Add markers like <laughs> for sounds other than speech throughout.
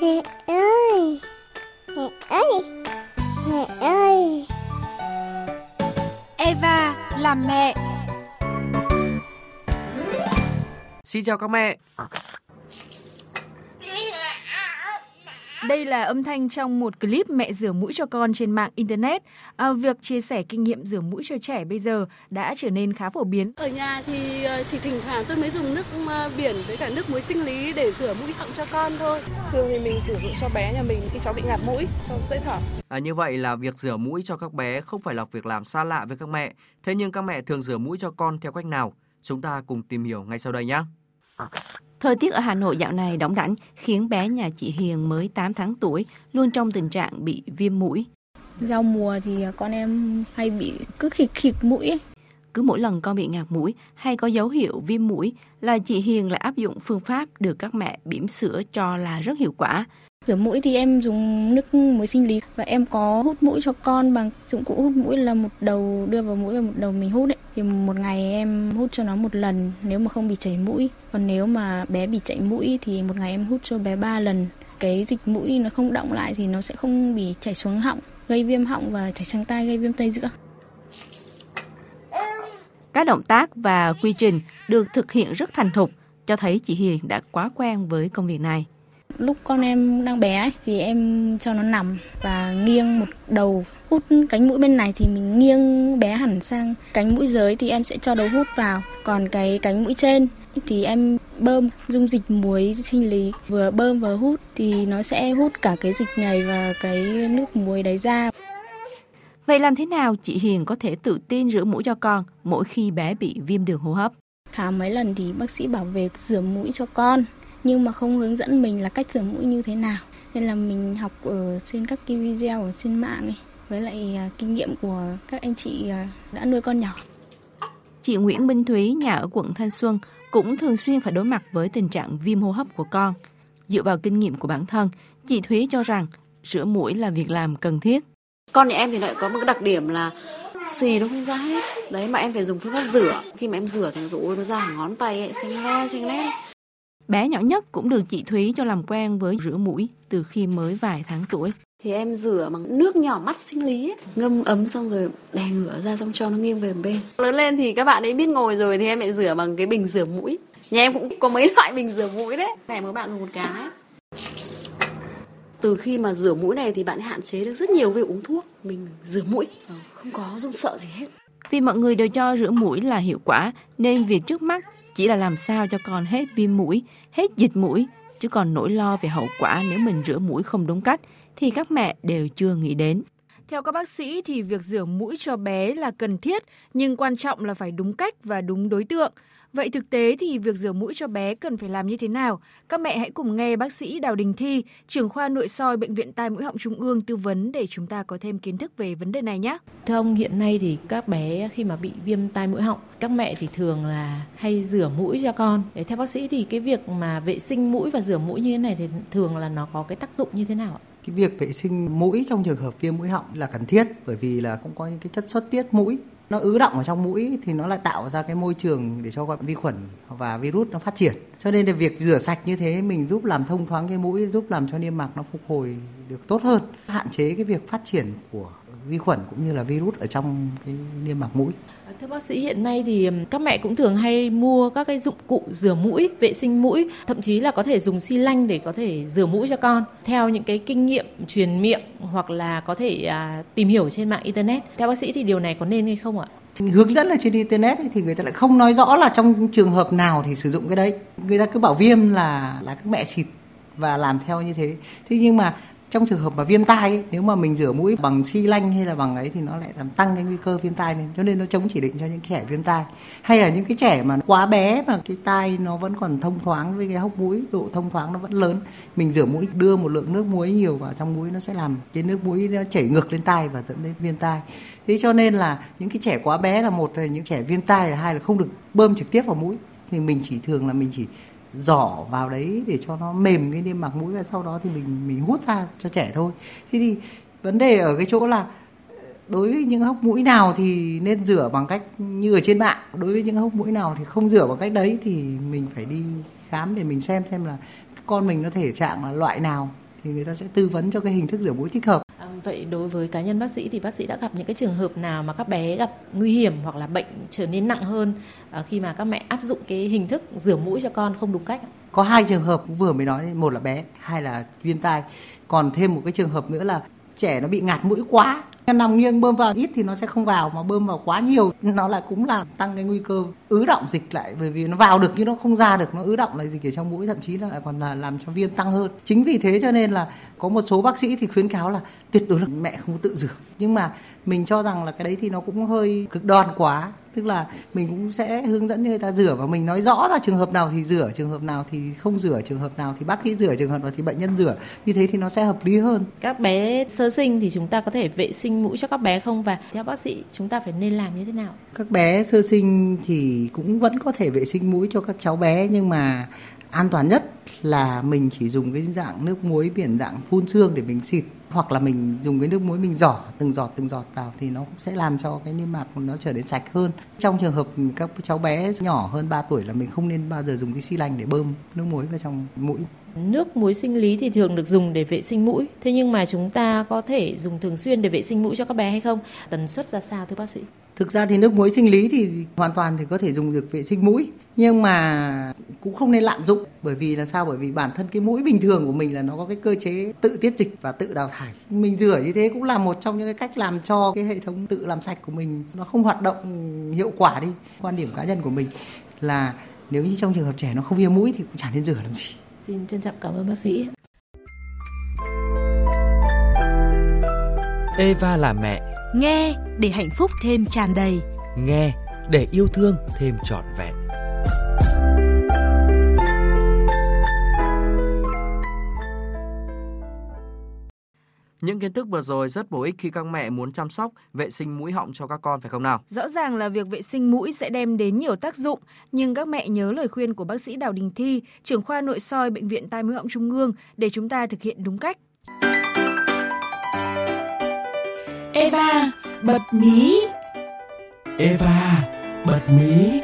Mẹ ơi Mẹ ơi Mẹ ơi. Eva làm mẹ. Xin chào các mẹ Đây là âm thanh trong một clip mẹ rửa mũi cho con trên mạng Internet. À, việc chia sẻ kinh nghiệm rửa mũi cho trẻ bây giờ đã trở nên khá phổ biến. Ở nhà thì ờ, chỉ thỉnh thoảng tôi mới dùng nước biển với cả nước muối sinh lý để rửa mũi họng cho con thôi. Thường thì mình sử dụng cho bé nhà mình khi cháu bị ngạt mũi cho dễ thở. À, như vậy là việc rửa mũi cho các bé không phải là việc làm xa lạ với các mẹ. Thế nhưng các mẹ thường rửa mũi cho con theo cách nào? Chúng ta cùng tìm hiểu ngay sau đây nhé. Thời tiết ở Hà Nội dạo này đóng đảnh khiến bé nhà chị Hiền mới 8 tháng tuổi luôn trong tình trạng bị viêm mũi. Giao mùa thì con em hay bị cứ khịt khịt mũi ấy. Cứ mỗi lần con bị ngạt mũi hay có dấu hiệu viêm mũi là chị Hiền lại áp dụng phương pháp được các mẹ bỉm sữa cho là rất hiệu quả. Rửa mũi thì em dùng nước muối sinh lý và em có hút mũi cho con bằng dụng cụ hút mũi là một đầu đưa vào mũi và một đầu mình hút ấy. Thì một ngày em hút cho nó một lần nếu mà không bị chảy mũi. Còn nếu mà bé bị chảy mũi thì một ngày em hút cho bé ba lần. Cái dịch mũi nó không động lại thì nó sẽ không bị chảy xuống họng, gây viêm họng và chảy sang tai gây viêm tay giữa. Các động tác và quy trình được thực hiện rất thành thục, cho thấy chị Hiền đã quá quen với công việc này. Lúc con em đang bé ấy, thì em cho nó nằm và nghiêng một đầu hút cánh mũi bên này thì mình nghiêng bé hẳn sang cánh mũi dưới thì em sẽ cho đầu hút vào. Còn cái cánh mũi trên thì em bơm dung dịch muối sinh lý vừa bơm vừa hút thì nó sẽ hút cả cái dịch nhầy và cái nước muối đấy ra. Vậy làm thế nào chị Hiền có thể tự tin rửa mũi cho con mỗi khi bé bị viêm đường hô hấp? Khám mấy lần thì bác sĩ bảo về rửa mũi cho con nhưng mà không hướng dẫn mình là cách rửa mũi như thế nào. Nên là mình học ở trên các cái video ở trên mạng ấy với lại à, kinh nghiệm của các anh chị à, đã nuôi con nhỏ. Chị Nguyễn Minh Thúy, nhà ở quận Thanh Xuân, cũng thường xuyên phải đối mặt với tình trạng viêm hô hấp của con. Dựa vào kinh nghiệm của bản thân, chị Thúy cho rằng rửa mũi là việc làm cần thiết. Con nhà em thì lại có một cái đặc điểm là xì nó không ra hết. Đấy mà em phải dùng phương pháp rửa. Khi mà em rửa thì ôi nó ra ngón tay ấy, xanh le xanh lét. Bé nhỏ nhất cũng được chị Thúy cho làm quen với rửa mũi từ khi mới vài tháng tuổi. Thì em rửa bằng nước nhỏ mắt sinh lý ấy. Ngâm ấm xong rồi đè ngửa ra xong cho nó nghiêng về một bên. Lớn lên thì các bạn ấy biết ngồi rồi thì em lại rửa bằng cái bình rửa mũi. Nhà em cũng có mấy <laughs> loại bình rửa mũi đấy. Này mấy bạn dùng một cái. Từ khi mà rửa mũi này thì bạn hạn chế được rất nhiều việc uống thuốc. Mình rửa mũi, không có run sợ gì hết. Vì mọi người đều cho rửa mũi là hiệu quả nên việc trước mắt chỉ là làm sao cho con hết viêm mũi, hết dịch mũi, chứ còn nỗi lo về hậu quả nếu mình rửa mũi không đúng cách thì các mẹ đều chưa nghĩ đến. Theo các bác sĩ thì việc rửa mũi cho bé là cần thiết, nhưng quan trọng là phải đúng cách và đúng đối tượng. Vậy thực tế thì việc rửa mũi cho bé cần phải làm như thế nào? Các mẹ hãy cùng nghe bác sĩ Đào Đình Thi, trưởng khoa nội soi Bệnh viện Tai mũi họng Trung ương tư vấn để chúng ta có thêm kiến thức về vấn đề này nhé. Thưa ông, hiện nay thì các bé khi mà bị viêm tai mũi họng, các mẹ thì thường là hay rửa mũi cho con. Để theo bác sĩ thì cái việc mà vệ sinh mũi và rửa mũi như thế này thì thường là nó có cái tác dụng như thế nào ạ? cái việc vệ sinh mũi trong trường hợp viêm mũi họng là cần thiết bởi vì là cũng có những cái chất xuất tiết mũi nó ứ động ở trong mũi thì nó lại tạo ra cái môi trường để cho vi khuẩn và virus nó phát triển. Cho nên là việc rửa sạch như thế mình giúp làm thông thoáng cái mũi, giúp làm cho niêm mạc nó phục hồi được tốt hơn, hạn chế cái việc phát triển của vi khuẩn cũng như là virus ở trong cái niêm mạc mũi Thưa bác sĩ hiện nay thì các mẹ cũng thường hay mua các cái dụng cụ rửa mũi, vệ sinh mũi, thậm chí là có thể dùng xi lanh để có thể rửa mũi cho con theo những cái kinh nghiệm truyền miệng hoặc là có thể à, tìm hiểu trên mạng internet. Theo bác sĩ thì điều này có nên hay không ạ? hướng dẫn ở trên internet ấy, thì người ta lại không nói rõ là trong trường hợp nào thì sử dụng cái đấy người ta cứ bảo viêm là là các mẹ xịt và làm theo như thế thế nhưng mà trong trường hợp mà viêm tai ấy, nếu mà mình rửa mũi bằng xi lanh hay là bằng ấy thì nó lại làm tăng cái nguy cơ viêm tai lên. Cho nên nó chống chỉ định cho những trẻ viêm tai. Hay là những cái trẻ mà quá bé mà cái tai nó vẫn còn thông thoáng với cái hốc mũi độ thông thoáng nó vẫn lớn. Mình rửa mũi đưa một lượng nước muối nhiều vào trong mũi nó sẽ làm cái nước muối nó chảy ngược lên tai và dẫn đến viêm tai. Thế cho nên là những cái trẻ quá bé là một là những trẻ viêm tai là hai là không được bơm trực tiếp vào mũi. Thì mình chỉ thường là mình chỉ giỏ vào đấy để cho nó mềm cái niêm mạc mũi, và sau đó thì mình mình hút ra cho trẻ thôi thế thì vấn đề ở cái chỗ là ờ, đối với những hốc mũi nào thì nên rửa bằng cách như ở trên mạng đối với những hốc mũi nào thì không rửa bằng cách đấy thì mình phải đi khám để mình xem xem là con mình nó thể trạng là loại nào, thì người ta sẽ tư vấn cho cái hình thức rửa mũi thích hợp. Vậy đối với cá nhân bác sĩ thì bác sĩ đã gặp những cái trường hợp nào mà các bé gặp nguy hiểm hoặc là bệnh trở nên nặng hơn ờ, khi mà các mẹ áp dụng cái hình thức rửa mũi cho con không đúng cách? Có hai trường hợp vừa mới nói một là bé, hai là viêm tai. Còn thêm một cái trường hợp nữa là trẻ nó bị ngạt mũi quá nằm nghiêng bơm vào ít thì nó sẽ không vào mà bơm vào quá nhiều nó lại cũng làm tăng cái nguy cơ ứ động dịch lại bởi vì nó vào được nhưng nó không ra được nó ứ động lại dịch ở trong mũi thậm chí là còn là làm cho viêm tăng hơn. Chính vì thế cho nên là có một số bác sĩ thì khuyến cáo là tuyệt đối là mẹ không tự rửa. Nhưng mà mình cho rằng là cái đấy thì nó cũng hơi cực đoan quá tức là mình cũng sẽ hướng dẫn người ta rửa và mình nói rõ là trường hợp nào thì rửa trường hợp nào thì không rửa trường hợp nào thì bác sĩ rửa trường hợp nào thì bệnh nhân rửa. Như thế thì nó sẽ hợp lý hơn. Các bé sơ sinh thì chúng ta có thể vệ sinh mũi cho các bé không? Và theo bác sĩ chúng ta phải nên làm như thế nào? Các bé sơ sinh thì cũng vẫn có thể vệ sinh mũi cho các cháu bé, nhưng mà an toàn nhất là mình chỉ dùng cái dạng nước muối, biển dạng phun xương để mình xịt, hoặc là mình dùng cái nước muối mình giỏ, từng giọt từng giọt vào thì nó cũng sẽ làm cho cái niêm mạc nó trở nên sạch hơn trong trường hợp các cháu bé nhỏ hơn 3 tuổi là mình không nên bao giờ dùng cái xi lanh để bơm nước muối vào trong mũi Nước muối sinh lý thì thường được dùng để vệ sinh mũi. Thế nhưng mà chúng ta có thể dùng thường xuyên để vệ sinh mũi cho các bé hay không? Tần suất ra sao thưa bác sĩ? Thực ra thì nước muối sinh lý thì hoàn toàn thì có thể dùng được vệ sinh mũi nhưng mà cũng không nên lạm dụng bởi vì là sao bởi vì bản thân cái mũi bình thường của mình là nó có cái cơ chế tự tiết dịch và tự đào thải mình rửa như thế cũng là một trong những cái cách làm cho cái hệ thống tự làm sạch của mình nó không hoạt động hiệu quả đi quan điểm cá nhân của mình là nếu như trong trường hợp trẻ nó không viêm mũi thì cũng chẳng nên rửa làm gì Xin trân trọng cảm ơn bác sĩ. Eva là mẹ. Nghe để hạnh phúc thêm tràn đầy. Nghe để yêu thương thêm trọn vẹn. Những kiến thức vừa rồi rất bổ ích khi các mẹ muốn chăm sóc, vệ sinh mũi họng cho các con phải không nào? Rõ ràng là việc vệ sinh mũi sẽ đem đến nhiều tác dụng, nhưng các mẹ nhớ lời khuyên của bác sĩ Đào Đình Thi, trưởng khoa nội soi Bệnh viện Tai mũi họng Trung ương để chúng ta thực hiện đúng cách. Eva, bật mí. Eva, bật mí.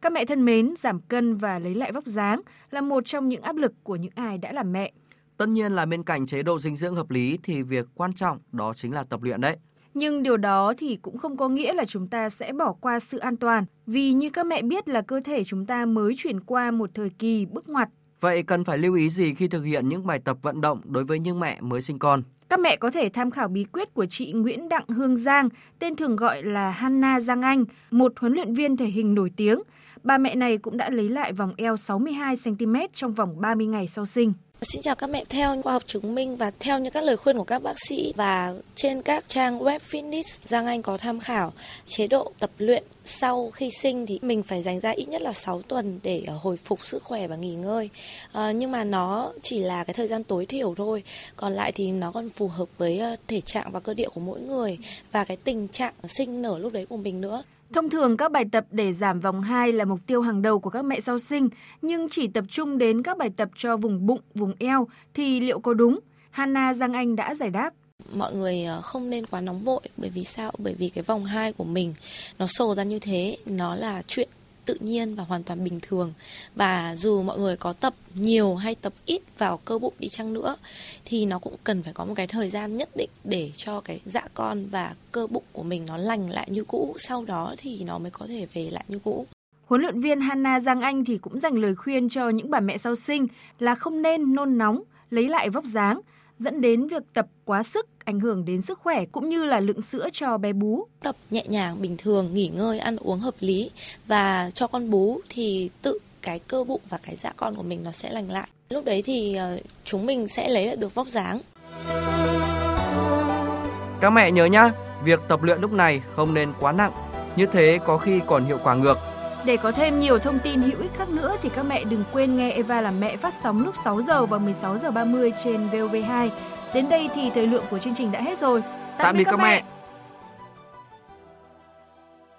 Các mẹ thân mến, giảm cân và lấy lại vóc dáng là một trong những áp lực của những ai đã làm mẹ. Tất nhiên là bên cạnh chế độ dinh dưỡng hợp lý thì việc quan trọng đó chính là tập luyện đấy. Nhưng điều đó thì cũng không có nghĩa là chúng ta sẽ bỏ qua sự an toàn, vì như các mẹ biết là cơ thể chúng ta mới chuyển qua một thời kỳ bước ngoặt. Vậy cần phải lưu ý gì khi thực hiện những bài tập vận động đối với những mẹ mới sinh con? Các mẹ có thể tham khảo bí quyết của chị Nguyễn Đặng Hương Giang, tên thường gọi là Hanna Giang Anh, một huấn luyện viên thể hình nổi tiếng. Bà mẹ này cũng đã lấy lại vòng eo 62 cm trong vòng 30 ngày sau sinh. Xin chào các mẹ, theo khoa học chứng minh và theo những các lời khuyên của các bác sĩ và trên các trang web fitness Giang Anh có tham khảo chế độ tập luyện sau khi sinh thì mình phải dành ra ít nhất là 6 tuần để ờ, hồi phục sức khỏe và nghỉ ngơi. À, nhưng mà nó chỉ là cái thời gian tối thiểu thôi. Còn lại thì nó còn phù hợp với ờ, thể trạng và cơ địa của mỗi người và cái tình trạng sinh nở lúc đấy của mình nữa. Thông thường các bài tập để giảm vòng 2 là mục tiêu hàng đầu của các mẹ sau sinh, nhưng chỉ tập trung đến các bài tập cho vùng bụng, vùng eo thì liệu có đúng? Hana Giang Anh đã giải đáp mọi người ờ, không nên quá nóng vội bởi vì sao bởi vì cái vòng 2 của mình nó sồ ra như thế nó là chuyện tự nhiên và hoàn toàn bình thường. Và dù mọi người có tập nhiều hay tập ít vào cơ bụng đi chăng nữa thì nó cũng cần phải có một cái thời gian nhất định để cho cái dạ con và cơ bụng của mình nó lành lại như cũ. Sau đó thì nó mới có thể về lại như cũ. Huấn luyện viên Hanna Giang Anh thì cũng dành lời khuyên cho những bà mẹ sau sinh là không nên nôn nóng, lấy lại vóc dáng, dẫn đến việc tập quá sức ảnh hưởng đến sức khỏe cũng như là lượng sữa cho bé bú. Tập nhẹ nhàng, bình thường, nghỉ ngơi, ăn uống hợp lý và cho con bú thì tự cái cơ bụng và cái dạ con của mình nó sẽ lành lại. Lúc đấy thì ờ, chúng mình sẽ lấy lại được vóc dáng. Các mẹ nhớ nhá, việc tập luyện lúc này không nên quá nặng, như thế có khi còn hiệu quả ngược. Để có thêm nhiều thông tin hữu ích khác nữa thì các mẹ đừng quên nghe Eva làm mẹ phát sóng lúc 6 giờ và 16 giờ 30 trên VOV2. Đến đây thì thời lượng của chương trình đã hết rồi. Tạm, Tạm biệt các mẹ. mẹ.